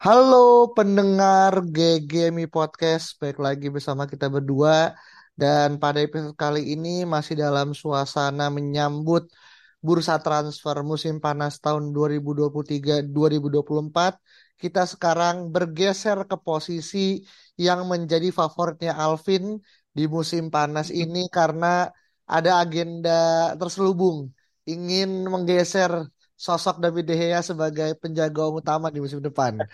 Halo pendengar GGMI Podcast, baik lagi bersama kita berdua. Dan pada episode kali ini masih dalam suasana menyambut bursa transfer musim panas tahun 2023-2024. Kita sekarang bergeser ke posisi yang menjadi favoritnya Alvin di musim panas ini karena ada agenda terselubung. Ingin menggeser sosok David De Gea sebagai penjaga utama di musim depan.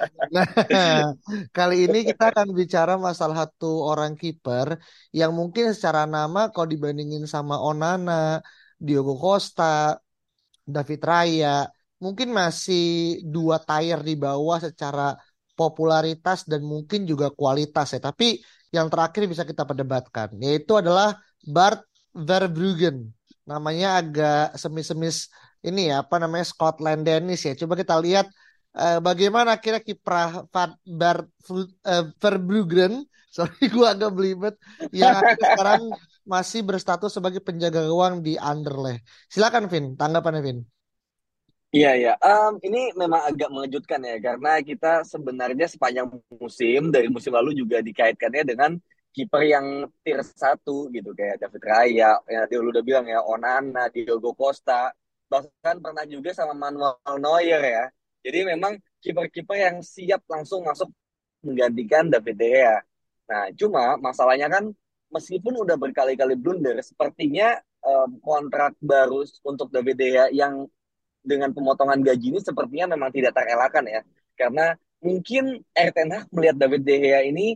Nah, kali ini kita akan bicara masalah satu orang kiper yang mungkin secara nama kalau dibandingin sama Onana, Diogo Costa, David Raya, mungkin masih dua tier di bawah secara popularitas dan mungkin juga kualitas ya. Tapi yang terakhir bisa kita perdebatkan yaitu adalah Bart Verbruggen. Namanya agak semis-semis ini ya apa namanya Scotland Dennis ya. Coba kita lihat uh, bagaimana kira kiprah Bar uh, Verbruggen, sorry gue agak belibet, yang sekarang masih berstatus sebagai penjaga gawang di Anderlecht. Silakan Vin, tanggapannya Vin. Iya ya, um, ini memang agak mengejutkan ya karena kita sebenarnya sepanjang musim dari musim lalu juga dikaitkannya dengan kiper yang tier satu gitu kayak David Raya, ya dia udah bilang ya Onana, Diogo Costa, bahkan pernah juga sama Manuel Neuer ya. Jadi memang kiper-kiper yang siap langsung masuk menggantikan David De Gea. Nah, cuma masalahnya kan meskipun udah berkali-kali blunder, sepertinya um, kontrak baru untuk David De Gea yang dengan pemotongan gaji ini sepertinya memang tidak terelakkan ya. Karena mungkin Erik Ten Hag melihat David De Gea ini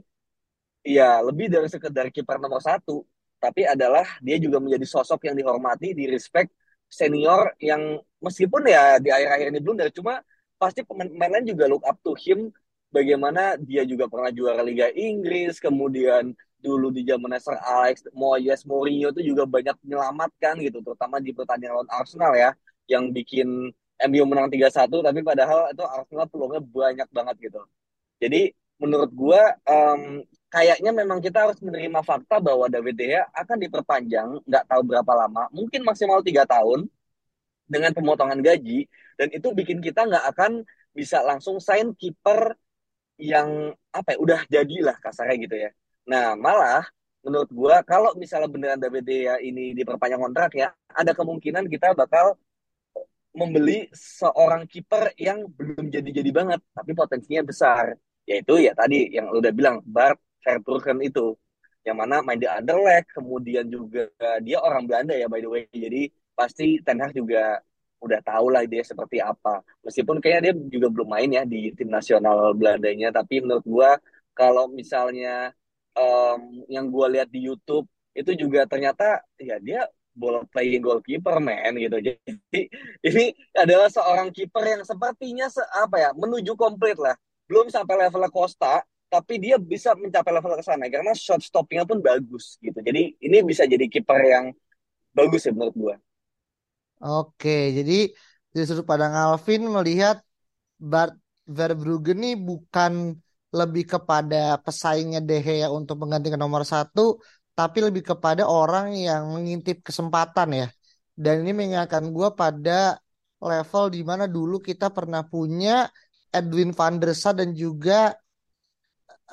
ya lebih dari sekedar kiper nomor satu, tapi adalah dia juga menjadi sosok yang dihormati, di respect senior yang meskipun ya di akhir-akhir ini belum dari cuma pasti pemain lain juga look up to him bagaimana dia juga pernah juara Liga Inggris kemudian dulu di zaman Sir Alex Moyes Mourinho itu juga banyak menyelamatkan gitu terutama di pertandingan lawan Arsenal ya yang bikin MU menang 3-1 tapi padahal itu Arsenal peluangnya banyak banget gitu. Jadi menurut gua um, kayaknya memang kita harus menerima fakta bahwa David De Gea akan diperpanjang nggak tahu berapa lama mungkin maksimal tiga tahun dengan pemotongan gaji. Dan itu bikin kita nggak akan bisa langsung sign kiper yang apa ya udah jadilah kasarnya gitu ya. Nah malah menurut gua kalau misalnya beneran David De Gea ini diperpanjang kontrak ya ada kemungkinan kita bakal membeli seorang kiper yang belum jadi-jadi banget tapi potensinya besar yaitu ya tadi yang lu udah bilang Bart Verbruggen itu. Yang mana main di Anderlecht kemudian juga dia orang Belanda ya by the way. Jadi pasti Ten Hag juga udah tahu lah dia seperti apa. Meskipun kayaknya dia juga belum main ya di tim nasional Belandanya. Tapi menurut gua kalau misalnya um, yang gua lihat di YouTube itu juga ternyata ya dia bola playing goalkeeper man gitu. Jadi ini adalah seorang kiper yang sepertinya se apa ya menuju komplit lah belum sampai level Costa tapi dia bisa mencapai level ke sana karena shot stoppingnya pun bagus gitu. Jadi ini bisa jadi kiper yang bagus ya menurut gua. Oke, jadi di sudut pandang Alvin melihat Bart Verbruggen ini bukan lebih kepada pesaingnya De Gea untuk menggantikan nomor satu, tapi lebih kepada orang yang mengintip kesempatan ya. Dan ini mengingatkan gue pada level di mana dulu kita pernah punya Edwin van der Sar dan juga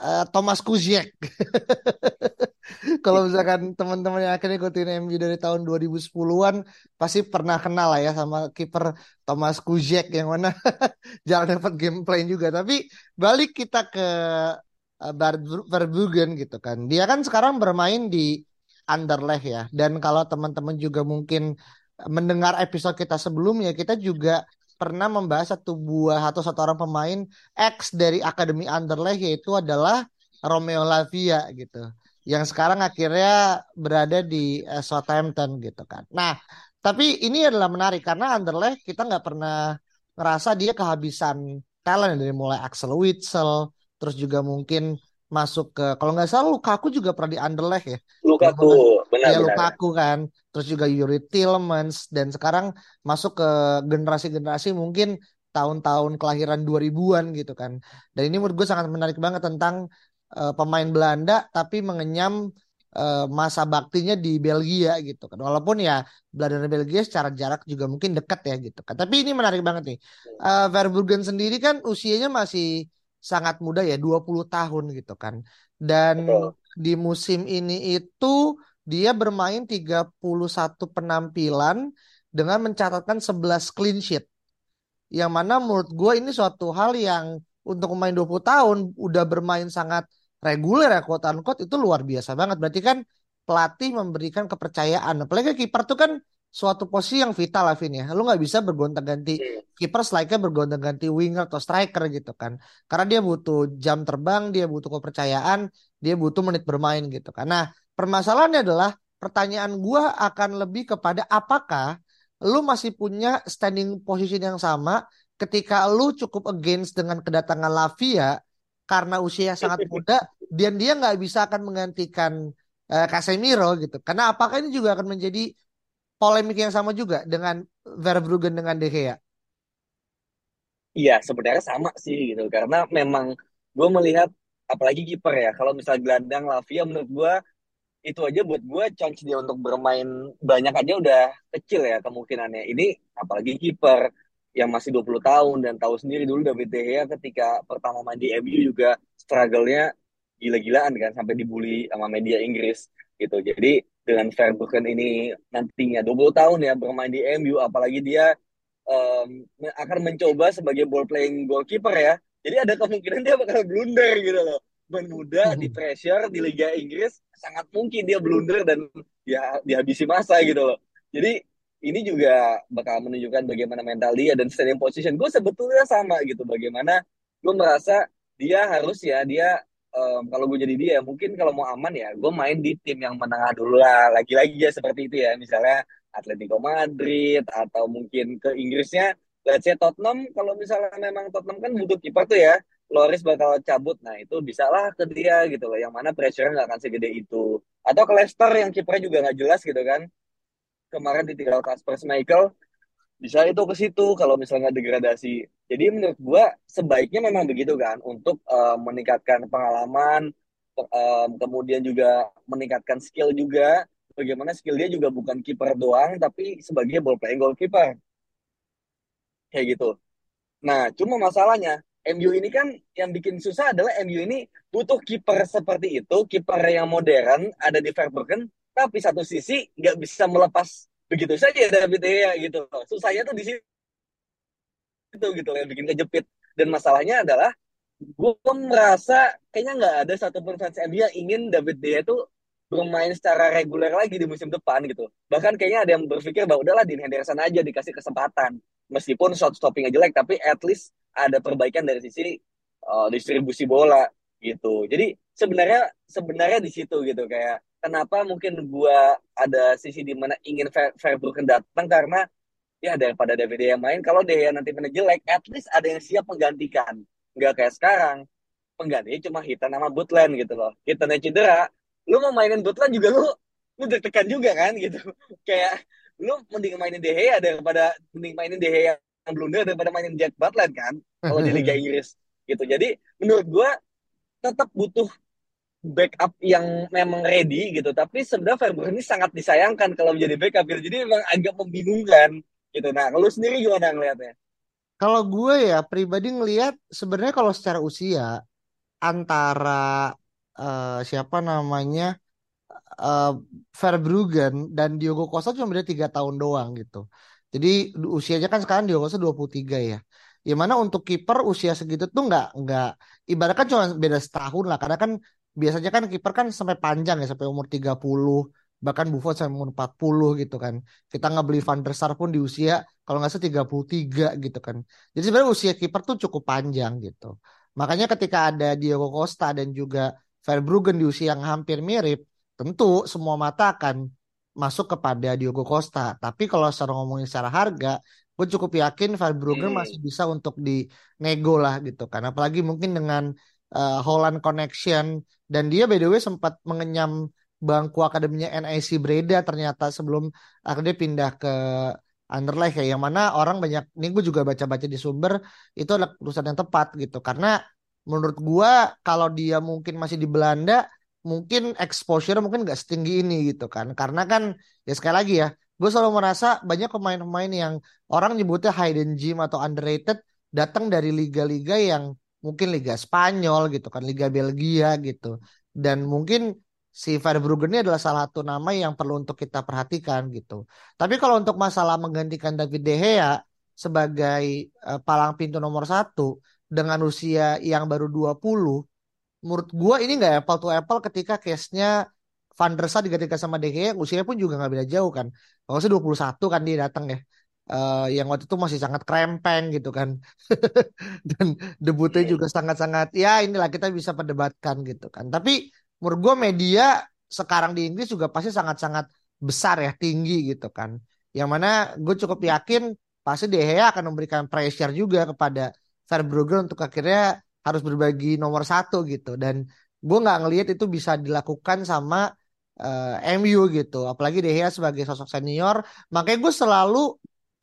uh, Thomas Kuziek. Kalau misalkan teman-teman yang akhirnya ikutin MU dari tahun 2010-an pasti pernah kenal lah ya sama kiper Thomas Kuziek yang mana jarang dapat gameplay juga. Tapi balik kita ke uh, gitu kan. Dia kan sekarang bermain di Anderlecht ya. Dan kalau teman-teman juga mungkin mendengar episode kita sebelumnya, kita juga pernah membahas satu buah atau satu orang pemain X dari Akademi Anderlecht yaitu adalah Romeo Lavia gitu yang sekarang akhirnya berada di uh, Southampton gitu kan. Nah, Tapi ini adalah menarik karena Anderlecht kita nggak pernah ngerasa dia kehabisan talent dari mulai Axel Witsel, terus juga mungkin masuk ke kalau nggak salah Lukaku juga pernah di Anderlecht ya. Lukaku, benar Ya benar. Lukaku kan, terus juga Yuri Tielemans dan sekarang masuk ke generasi-generasi mungkin tahun-tahun kelahiran 2000-an gitu kan. Dan ini menurut gue sangat menarik banget tentang uh, pemain Belanda tapi mengenyam uh, masa baktinya di Belgia gitu kan. Walaupun ya Belanda dan Belgia secara jarak juga mungkin dekat ya gitu kan. Tapi ini menarik banget nih. Uh, Verbruggen sendiri kan usianya masih sangat muda ya 20 tahun gitu kan. Dan Betul. di musim ini itu dia bermain 31 penampilan dengan mencatatkan 11 clean sheet. Yang mana menurut gue ini suatu hal yang untuk pemain 20 tahun udah bermain sangat reguler ya quote unquote itu luar biasa banget. Berarti kan pelatih memberikan kepercayaan. Apalagi kiper tuh kan suatu posisi yang vital lah Vin ya. Lu nggak bisa bergonta-ganti kiper like-nya bergonta-ganti winger atau striker gitu kan. Karena dia butuh jam terbang, dia butuh kepercayaan, dia butuh menit bermain gitu kan. Nah, permasalahannya adalah pertanyaan gua akan lebih kepada apakah lu masih punya standing position yang sama ketika lu cukup against dengan kedatangan Lavia karena usia sangat muda dan dia nggak bisa akan menggantikan uh, Casemiro gitu. Karena apakah ini juga akan menjadi polemik yang sama juga dengan Verbruggen dengan De Gea? Iya, sebenarnya sama sih gitu. Karena memang gue melihat apalagi kiper ya. Kalau misalnya gelandang Lavia menurut gue itu aja buat gue chance dia untuk bermain banyak aja udah kecil ya kemungkinannya. Ini apalagi kiper yang masih 20 tahun dan tahu sendiri dulu David De Gea ketika pertama main di MU juga struggle-nya gila-gilaan kan sampai dibully sama media Inggris gitu. Jadi dengan Verbruggen ini nantinya 20 tahun ya bermain di MU apalagi dia um, akan mencoba sebagai ball playing goalkeeper ya. Jadi ada kemungkinan dia bakal blunder gitu loh. Bermuda di pressure di Liga Inggris sangat mungkin dia blunder dan ya dihabisi masa gitu loh. Jadi ini juga bakal menunjukkan bagaimana mental dia dan standing position. Gue sebetulnya sama gitu. Bagaimana gue merasa dia harus ya dia um, kalau gue jadi dia mungkin kalau mau aman ya gue main di tim yang menengah dulu lah. Lagi-lagi ya seperti itu ya. Misalnya Atletico Madrid atau mungkin ke Inggrisnya let's say Tottenham. Kalau misalnya memang Tottenham kan butuh kiper tuh ya Loris bakal cabut. Nah itu bisa lah ke dia gitu loh. Yang mana pressure nggak akan segede itu. Atau ke Leicester yang kipernya juga nggak jelas gitu kan. Kemarin ditinggal Kasper Schmeichel bisa itu ke situ kalau misalnya degradasi. Jadi menurut gua sebaiknya memang begitu kan untuk uh, meningkatkan pengalaman um, kemudian juga meningkatkan skill juga. Bagaimana skill dia juga bukan kiper doang tapi sebagai ball playing goalkeeper. Kayak gitu. Nah cuma masalahnya MU ini kan yang bikin susah adalah MU ini butuh kiper seperti itu kiper yang modern ada di Verbruggen tapi satu sisi nggak bisa melepas begitu saja David Gea gitu susahnya tuh di situ gitu yang bikin kejepit dan masalahnya adalah gue merasa kayaknya nggak ada satupun fans MU ingin David De Gea tuh bermain secara reguler lagi di musim depan gitu. Bahkan kayaknya ada yang berpikir bahwa udahlah Dean Henderson aja dikasih kesempatan. Meskipun shot stoppingnya jelek, tapi at least ada perbaikan dari sisi uh, distribusi bola gitu. Jadi sebenarnya sebenarnya di situ gitu kayak kenapa mungkin gua ada sisi di mana ingin Verbruggen datang karena ya daripada David yang main kalau dia nanti mana jelek, at least ada yang siap menggantikan. Nggak kayak sekarang penggantinya cuma Hitan sama Butland gitu loh. Hitannya cedera, lu mau mainin Butland juga lu lu deg-degan juga kan gitu kayak lu mending mainin De Gea daripada mending mainin De Gea yang blunder daripada mainin Jack Butland kan kalau di Liga Inggris gitu jadi menurut gue tetap butuh backup yang memang ready gitu. Tapi sebenarnya Verbruggen ini sangat disayangkan kalau menjadi backup gitu. Jadi memang agak membingungkan gitu. Nah kalau sendiri gimana ngelihatnya kalau gue ya pribadi ngelihat sebenarnya kalau secara usia antara uh, siapa namanya uh, Verbruggen dan Diogo Costa cuma beda tiga tahun doang gitu. Jadi usianya kan sekarang Diogo Costa 23 ya. Yang mana untuk kiper usia segitu tuh nggak nggak ibaratkan cuma beda setahun lah. Karena kan biasanya kan kiper kan sampai panjang ya sampai umur 30 bahkan Buffon sampai umur 40 gitu kan. Kita nggak beli Van der Sar pun di usia kalau nggak salah 33 gitu kan. Jadi sebenarnya usia kiper tuh cukup panjang gitu. Makanya ketika ada Diogo Costa dan juga Verbruggen di usia yang hampir mirip, tentu semua mata akan masuk kepada Diogo Costa. Tapi kalau secara ngomongin secara harga, gue cukup yakin Verbruggen Hmm. masih bisa untuk dinego lah gitu kan. Apalagi mungkin dengan uh, Holland Connection. Dan dia by the way sempat mengenyam bangku akademinya NIC Breda ternyata sebelum akhirnya pindah ke Anderlecht ya yang mana orang banyak ini gue juga baca-baca di sumber itu adalah keputusan yang tepat gitu. Karena menurut gua kalau dia mungkin masih di Belanda mungkin exposure mungkin nggak setinggi ini gitu kan. Karena kan ya sekali lagi ya gue selalu merasa banyak pemain-pemain yang orang nyebutnya hidden gem atau underrated datang dari liga-liga yang mungkin liga Spanyol gitu kan liga Belgia gitu. Dan mungkin si Verbruggen ini adalah salah satu nama yang perlu untuk kita perhatikan gitu. Tapi kalau untuk masalah menggantikan David De Gea sebagai uh, palang pintu nomor satu dengan usia yang baru 20 menurut gua ini nggak apple to apple ketika case-nya Van der Sar digantikan sama De Gea usianya pun juga nggak beda jauh kan. Kalau saya 21 kan dia datang ya uh, yang waktu itu masih sangat krempeng gitu kan. Dan debutnya Hmm. juga sangat-sangat ya inilah kita bisa perdebatkan gitu kan. Tapi menurut gua media sekarang di Inggris juga pasti sangat-sangat besar ya tinggi gitu kan. Yang mana gue cukup yakin pasti De Gea akan memberikan pressure juga kepada Verbruggen untuk akhirnya harus berbagi nomor satu gitu. Dan gue nggak ngelihat itu bisa dilakukan sama uh, MU gitu. Apalagi De Gea sebagai sosok senior. Makanya gue selalu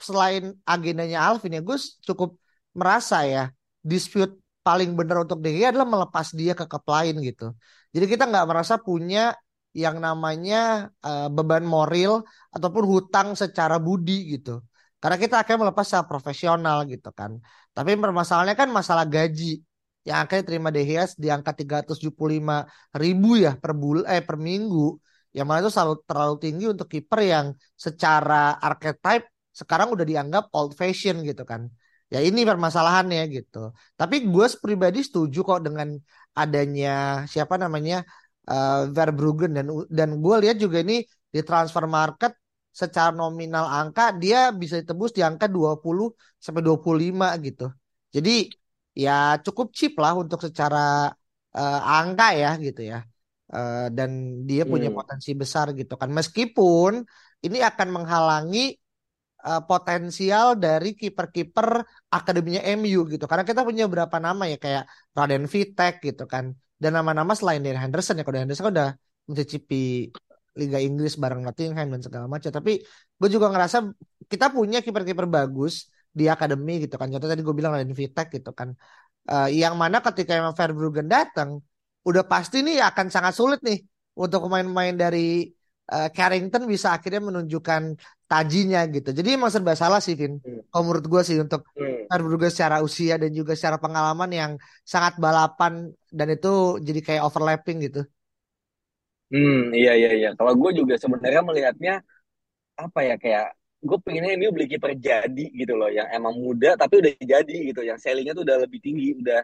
selain agendanya Alvin ya gue cukup merasa ya dispute paling benar untuk Gea adalah melepas dia ke klub lain gitu. Jadi kita nggak merasa punya yang namanya uh, beban moral ataupun hutang secara budi gitu. Karena kita akan melepas secara profesional gitu kan. Tapi permasalahannya kan masalah gaji yang akan diterima De Gea di angka 375 ribu ya per bulan eh per minggu. Yang mana itu selalu terlalu tinggi untuk kiper yang secara archetype sekarang udah dianggap old fashion gitu kan. Ya ini permasalahannya gitu. Tapi gue pribadi setuju kok dengan adanya siapa namanya uh, Verbruggen dan dan gue lihat juga ini di transfer market secara nominal angka dia bisa ditebus di angka 20 sampai 25 gitu. Jadi ya cukup cheap lah untuk secara uh, angka ya gitu ya. Uh, dan dia punya Hmm. potensi besar gitu kan. Meskipun ini akan menghalangi uh, potensial dari kiper-kiper akademinya MU gitu karena kita punya beberapa nama ya kayak Raden Vitek gitu kan dan nama-nama selain dari Henderson ya kalau Henderson kan udah mencicipi Liga Inggris bareng Nottingham dan segala macam tapi gue juga ngerasa kita punya kiper-kiper bagus di akademi gitu kan. Contoh tadi gue bilang Raden Vitek gitu kan. Uh, yang mana ketika emang Verbruggen datang, udah pasti nih akan sangat sulit nih untuk pemain-pemain dari uh, Carrington bisa akhirnya menunjukkan tajinya gitu. Jadi emang serba salah sih, Vin. Hmm. Kalau menurut gue sih untuk Hmm. Verbruggen secara usia dan juga secara pengalaman yang sangat balapan dan itu jadi kayak overlapping gitu. Hmm, iya iya iya. Kalau gue juga sebenarnya melihatnya apa ya kayak gue pengennya MU beli kiper jadi gitu loh, yang emang muda tapi udah jadi gitu, yang sellingnya tuh udah lebih tinggi, udah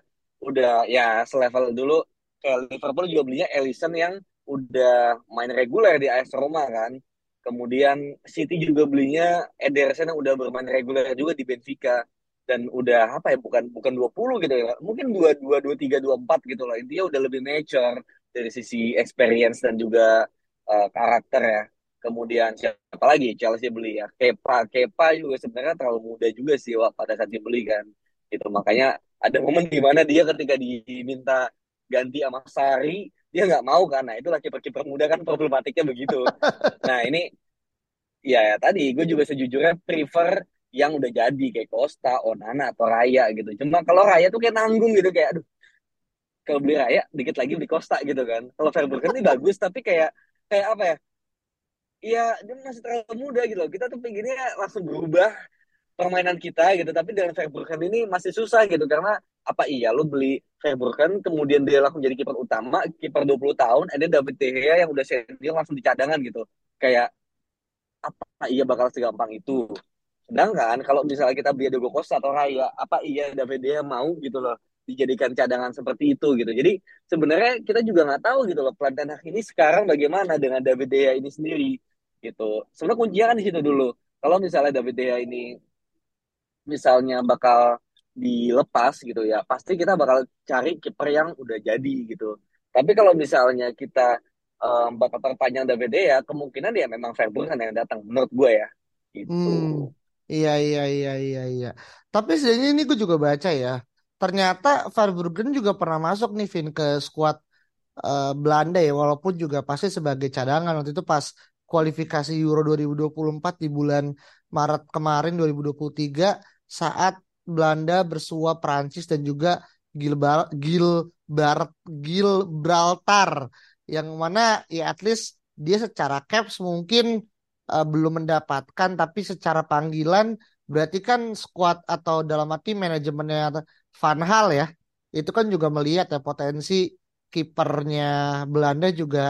udah ya selevel dulu. Kayak Liverpool juga belinya Alisson yang udah main reguler di AS Roma kan. Kemudian City juga belinya Ederson yang udah bermain reguler juga di Benfica dan udah apa ya bukan bukan 20 gitu ya. Mungkin 22 23 24 gitu loh. Intinya udah lebih mature dari sisi experience dan juga uh, karakter ya. Kemudian siapa lagi Chelsea beli ya Kepa Kepa juga sebenarnya terlalu muda juga sih wah, pada saat dibeli kan itu makanya ada momen di mana dia ketika diminta ganti sama Sari dia nggak mau kan nah itulah kiper-kiper muda kan problematiknya begitu nah ini ya, ya tadi gue juga sejujurnya prefer yang udah jadi kayak Costa, Onana atau Raya gitu cuma kalau Raya tuh kayak nanggung gitu kayak aduh kalau beli Raya dikit lagi beli Costa gitu kan kalau Verbruggen ini bagus tapi kayak kayak apa ya Iya, dia masih terlalu muda gitu loh. Kita tuh pengennya langsung berubah permainan kita gitu. Tapi dengan Verbruggen ini masih susah gitu. Karena apa iya lo beli Verbruggen, kemudian dia langsung jadi kiper utama, kiper 20 tahun, and then David De yang udah senior langsung di cadangan gitu. Kayak apa iya bakal segampang itu. Sedangkan kalau misalnya kita beli Diego Costa atau Raya, apa iya David De mau gitu loh dijadikan cadangan seperti itu gitu. Jadi sebenarnya kita juga nggak tahu gitu loh Ten Hag ini sekarang bagaimana dengan David De ini sendiri gitu. Sebenarnya kuncinya kan di situ dulu. Kalau misalnya David De ini misalnya bakal dilepas gitu ya, pasti kita bakal cari kiper yang udah jadi gitu. Tapi kalau misalnya kita um, bakal perpanjang David ya kemungkinan ya memang Verbruggen yang datang menurut gue ya gitu. Hmm, iya iya iya iya iya. Tapi sejauh ini gue juga baca ya. Ternyata Verbruggen juga pernah masuk nih Vin ke skuad eh, Belanda ya, walaupun juga pasti sebagai cadangan waktu itu pas kualifikasi Euro 2024 di bulan Maret kemarin 2023 saat Belanda bersua Prancis dan juga Gilbar Gilbar Gibraltar yang mana ya at least dia secara caps mungkin eh, belum mendapatkan tapi secara panggilan berarti kan squad atau dalam arti manajemennya Van Hal ya itu kan juga melihat ya potensi kipernya Belanda juga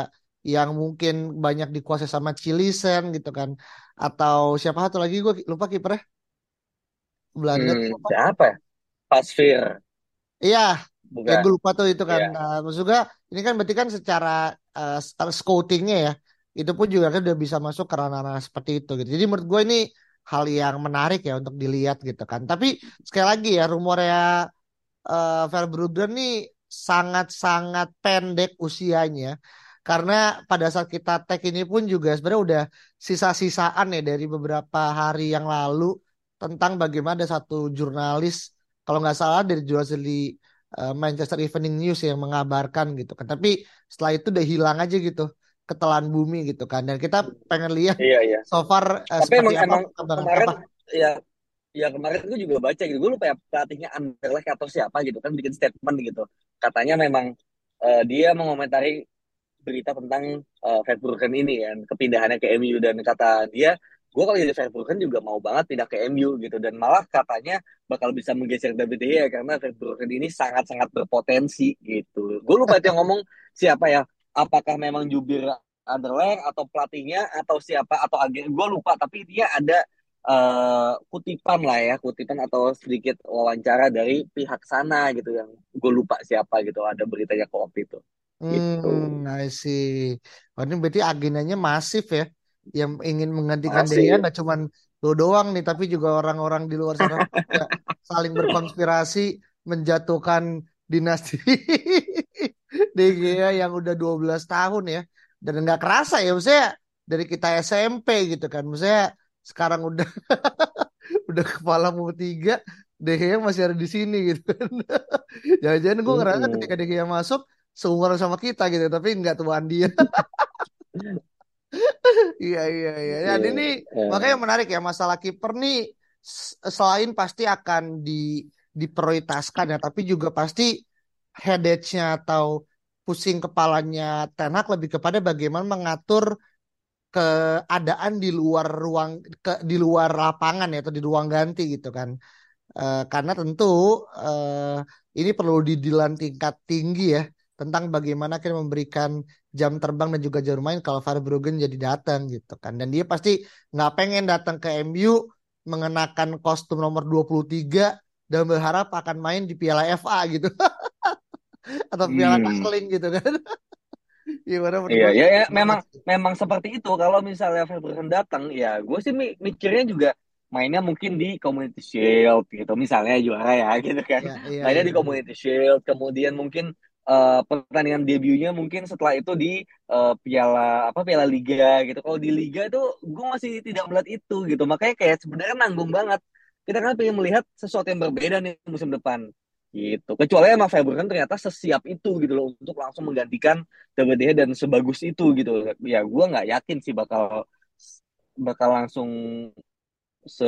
yang mungkin banyak dikuasai sama Cilisen gitu kan. Atau siapa satu lagi gue lupa kipernya Belanda Hmm, lupa. siapa ya? Pasveer Iya, ya bukan? gue lupa tuh itu kan. Iya. Nah, maksud ini kan berarti kan secara eh, s- scoutingnya ya, itu pun juga kan udah bisa masuk ke ranah-ranah seperti itu gitu. Jadi menurut gue ini hal yang menarik ya untuk dilihat gitu kan. Tapi sekali lagi ya rumornya eh Verbruggen nih sangat-sangat pendek usianya. Karena pada saat kita tag ini pun juga sebenarnya udah sisa-sisaan ya dari beberapa hari yang lalu tentang bagaimana satu jurnalis kalau nggak salah dari jurnalis di eh, Manchester Evening News yang mengabarkan gitu kan. Tapi setelah itu udah hilang aja gitu ketelan bumi gitu kan. Dan kita pengen lihat Iya iya. so far eh, Tapi seperti emang apa emang kemarin apa. ya ya kemarin gue juga baca gitu. Gue lupa ya pelatihnya Anderlecht atau siapa gitu kan bikin statement gitu. Katanya memang eh, dia mengomentari berita tentang uh, Verbruggen ini kan kepindahannya ke MU dan kata dia gue kalau jadi Verbruggen juga mau banget pindah ke MU gitu. Dan malah katanya bakal bisa menggeser David Gea karena Verbruggen ini sangat-sangat berpotensi gitu. Gue lupa itu yang ngomong siapa ya. Apakah memang jubir Anderlecht atau pelatihnya atau siapa atau agen gue lupa tapi dia ada uh, kutipan lah ya kutipan atau sedikit wawancara dari pihak sana gitu yang gue lupa siapa gitu ada beritanya ke waktu itu. Gitu. Hmm, I see. Oh, berarti agendanya masif ya. Yang ingin menggantikan Dea masih nggak cuman lo doang nih, tapi juga orang-orang di luar sana saling berkonspirasi menjatuhkan dinasti De Gea yang udah 12 tahun ya. Dan nggak kerasa ya, maksudnya dari kita SMP gitu kan. Maksudnya sekarang udah udah kepala mau tiga, De Gea masih ada di sini gitu kan. Jangan-jangan gue ngerasa ketika Gea masuk seumuran sama kita gitu, tapi nggak tuan dia. Iya iya iya. Ya, Iya, ini makanya eh, menarik ya masalah kiper nih selain pasti akan di diprioritaskan ya, tapi juga pasti headache-nya atau pusing kepalanya Ten Hag lebih kepada bagaimana mengatur keadaan di luar ruang ke di luar lapangan ya atau di ruang ganti gitu kan. Eh, karena tentu eh, ini perlu didilan tingkat tinggi ya tentang bagaimana kita memberikan jam terbang dan juga jam main kalau Verbruggen jadi datang gitu kan. Dan dia pasti nggak pengen datang ke MU mengenakan kostum nomor 23 dan berharap akan main di Piala FA gitu atau Piala hmm. Carling gitu kan. Gimana Iya, gue ya, ya memang memang seperti itu. Kalau misalnya Verbruggen datang, ya gue sih mi- mikirnya juga mainnya mungkin di Community Shield gitu, misalnya juara ya gitu kan. Ya, iya Mainnya iya di iya. Community Shield, kemudian mungkin eh, pertandingan debutnya mungkin setelah itu di eh, Piala apa Piala Liga gitu. Kalau di Liga itu gue masih tidak melihat itu gitu. Makanya kayak sebenarnya nanggung banget. Kita kan pengen melihat sesuatu yang berbeda nih musim depan gitu. Kecuali emang Verbruggen ternyata sesiap itu gitu loh untuk langsung menggantikan TBDH dan sebagus itu gitu ya gue nggak yakin sih bakal bakal langsung se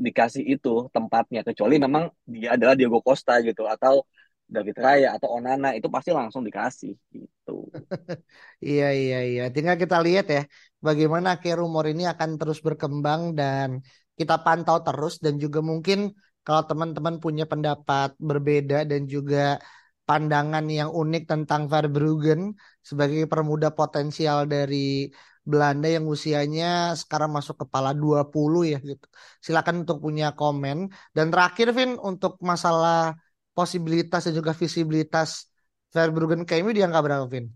dikasih itu tempatnya kecuali memang dia adalah Diego Costa gitu atau David Raya atau Onana itu pasti langsung dikasih gitu Iya, iya, iya. Tinggal kita lihat ya, bagaimana akhir rumor ini akan terus berkembang dan kita pantau terus dan juga mungkin kalau teman-teman punya pendapat berbeda dan juga pandangan yang unik tentang Verbruggen sebagai permuda potensial dari Belanda yang usianya sekarang masuk kepala 20 ya gitu. Silakan untuk punya komen. Dan terakhir Vin untuk masalah posibilitas dan juga visibilitas Verbruggen KMU dia angka berapa Vin?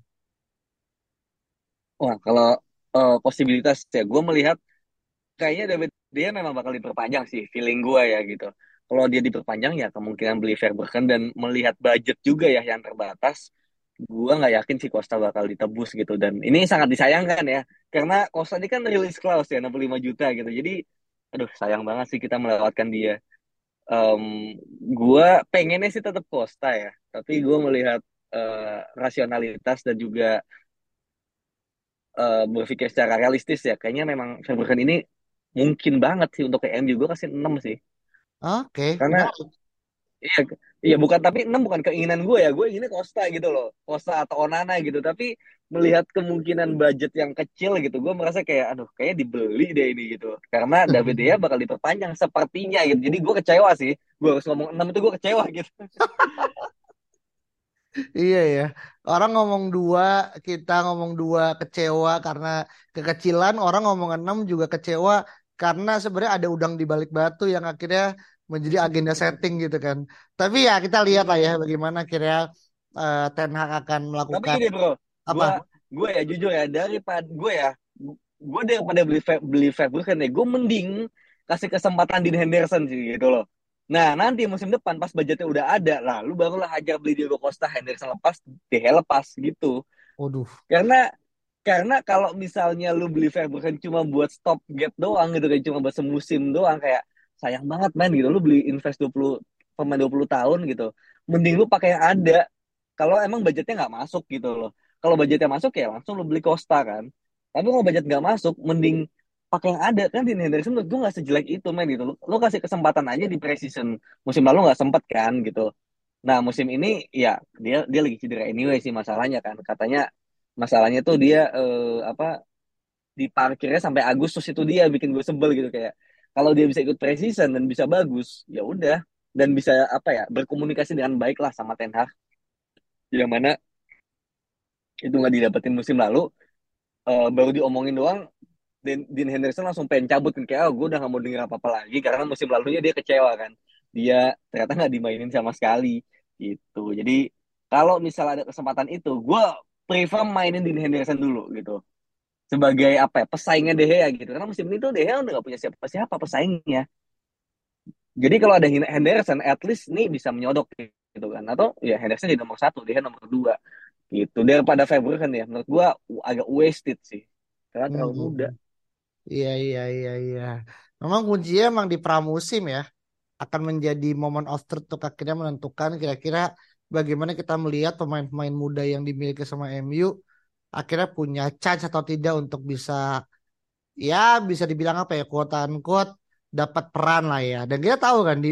wah kalau eh, posibilitas ya gue melihat kayaknya David dia memang bakal diperpanjang sih feeling gue ya gitu. Kalau dia diperpanjang ya kemungkinan beli Verbruggen dan melihat budget juga ya yang terbatas gue nggak yakin si Costa bakal ditebus gitu. Dan ini sangat disayangkan ya karena Costa ini kan rilis clause ya 65 juta gitu. Jadi aduh sayang banget sih kita melewatkan dia um, gue pengennya sih tetap Costa ya tapi gue melihat uh, rasionalitas dan juga uh, berpikir secara realistis ya. Kayaknya memang Verbruggen ini mungkin banget sih untuk ke MU gue kasih 6 sih. Oke okay. karena Iya, iya bukan tapi enam bukan keinginan gue ya, gue ini Costa gitu loh, Costa atau Onana gitu. Tapi melihat kemungkinan budget yang kecil gitu, gue merasa kayak aduh kayaknya dibeli deh ini gitu. Karena David Dea bakal diperpanjang sepertinya gitu. Jadi gue kecewa sih, gue harus ngomong enam itu gue kecewa gitu. Iya ya, orang ngomong dua, kita ngomong dua kecewa karena kekecilan, orang ngomong enam juga kecewa karena sebenarnya ada udang di balik batu yang akhirnya menjadi agenda setting gitu kan. Tapi ya kita lihat lah ya bagaimana kira uh, Ten Hag akan melakukan. Tapi ini bro, apa? Gue ya jujur ya daripada gue ya, gue daripada beli beli kan ya, gue mending kasih kesempatan di Henderson sih gitu loh. Nah nanti musim depan pas budgetnya udah ada, lalu barulah hajar beli Diego Costa, Henderson lepas, DH lepas gitu. Waduh. Karena karena kalau misalnya lu beli kan cuma buat stop gap doang gitu kayak cuma buat semusim doang kayak sayang banget main gitu. Lu beli invest 20 pemain 20 tahun gitu. Mending lu pakai yang ada kalau emang budgetnya nggak masuk gitu loh. Kalau budgetnya masuk ya langsung lu beli Costa kan. Tapi kalau budget nggak masuk mending pakai yang ada. Kan di Henderson menurut gue nggak sejelek itu main gitu lu, lu kasih kesempatan aja di preseason musim lalu nggak sempet kan gitu. Nah musim ini ya dia dia lagi cedera anyway sih masalahnya kan. Katanya masalahnya tuh dia eh, apa di parkirnya sampai Agustus itu dia bikin gue sebel gitu. Kayak kalau dia bisa ikut preseason dan bisa bagus ya udah. Dan bisa apa ya berkomunikasi dengan baik lah sama Ten Hag. Yang mana itu nggak didapetin musim lalu uh, baru diomongin doang dan Dean Henderson langsung pengen cabut kan. Kayak oh, gue udah gak mau denger apa apa lagi karena musim lalunya dia kecewa kan. Dia ternyata nggak dimainin sama sekali gitu. Jadi kalau misal ada kesempatan itu gue prefer mainin Dean Henderson dulu gitu sebagai apa ya pesaingnya De Gea gitu. Karena musim ini tuh De Gea udah gak punya siapa-siapa pesaingnya. Jadi kalau ada Henderson at least nih bisa menyodok gitu kan. Atau ya Henderson jadi nomor satu dia nomor dua gitu. Daripada Februari kan ya menurut gua agak wasted sih. Karena terlalu hmm. muda. Iya iya iya iya. Memang kuncinya emang di pramusim ya. Akan menjadi momen of truth untuk akhirnya menentukan kira-kira bagaimana kita melihat pemain-pemain muda yang dimiliki sama MU akhirnya punya chance atau tidak untuk bisa ya bisa dibilang apa ya quote unquote dapat peran lah ya. Dan kita tahu kan di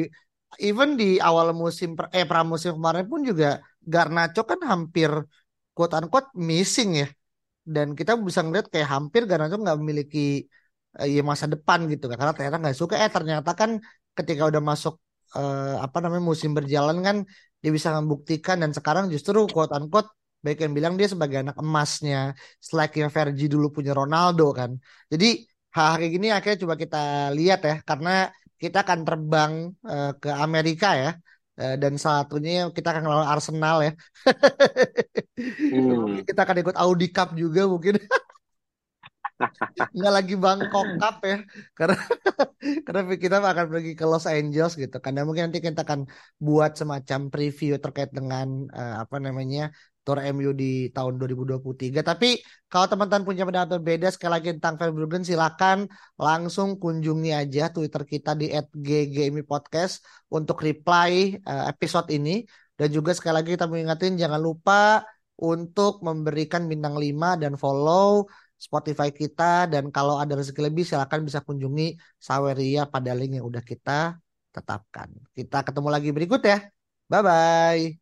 even di awal musim eh pramusim kemarin pun juga Garnacho kan hampir quote unquote missing ya. Dan kita bisa ngeliat kayak hampir Garnacho nggak memiliki ya masa depan gitu kan karena ternyata nggak suka eh ternyata kan ketika udah masuk eh, apa namanya musim berjalan kan dia bisa membuktikan dan sekarang justru quote unquote baik yang bilang dia sebagai anak emasnya yang Vergi dulu punya Ronaldo kan. Jadi hal kayak gini akhirnya coba kita lihat ya karena kita akan terbang uh, ke Amerika ya. Uh, dan satunya kita akan melawan Arsenal ya. Hmm. kita akan ikut Audi Cup juga mungkin. Nggak lagi Bangkok Cup ya karena karena kita akan pergi ke Los Angeles gitu karena mungkin nanti kita akan buat semacam preview terkait dengan uh, apa namanya Tour MU di tahun 2023. Tapi kalau teman-teman punya pendapat berbeda sekali lagi tentang Verbruggen silakan langsung kunjungi aja Twitter kita di @ggmi podcast untuk reply uh, episode ini dan juga sekali lagi kita mengingatin jangan lupa untuk memberikan bintang 5 dan follow Spotify kita dan kalau ada rezeki lebih silakan bisa kunjungi Saweria pada link yang udah kita tetapkan. Kita ketemu lagi berikut ya. Bye bye.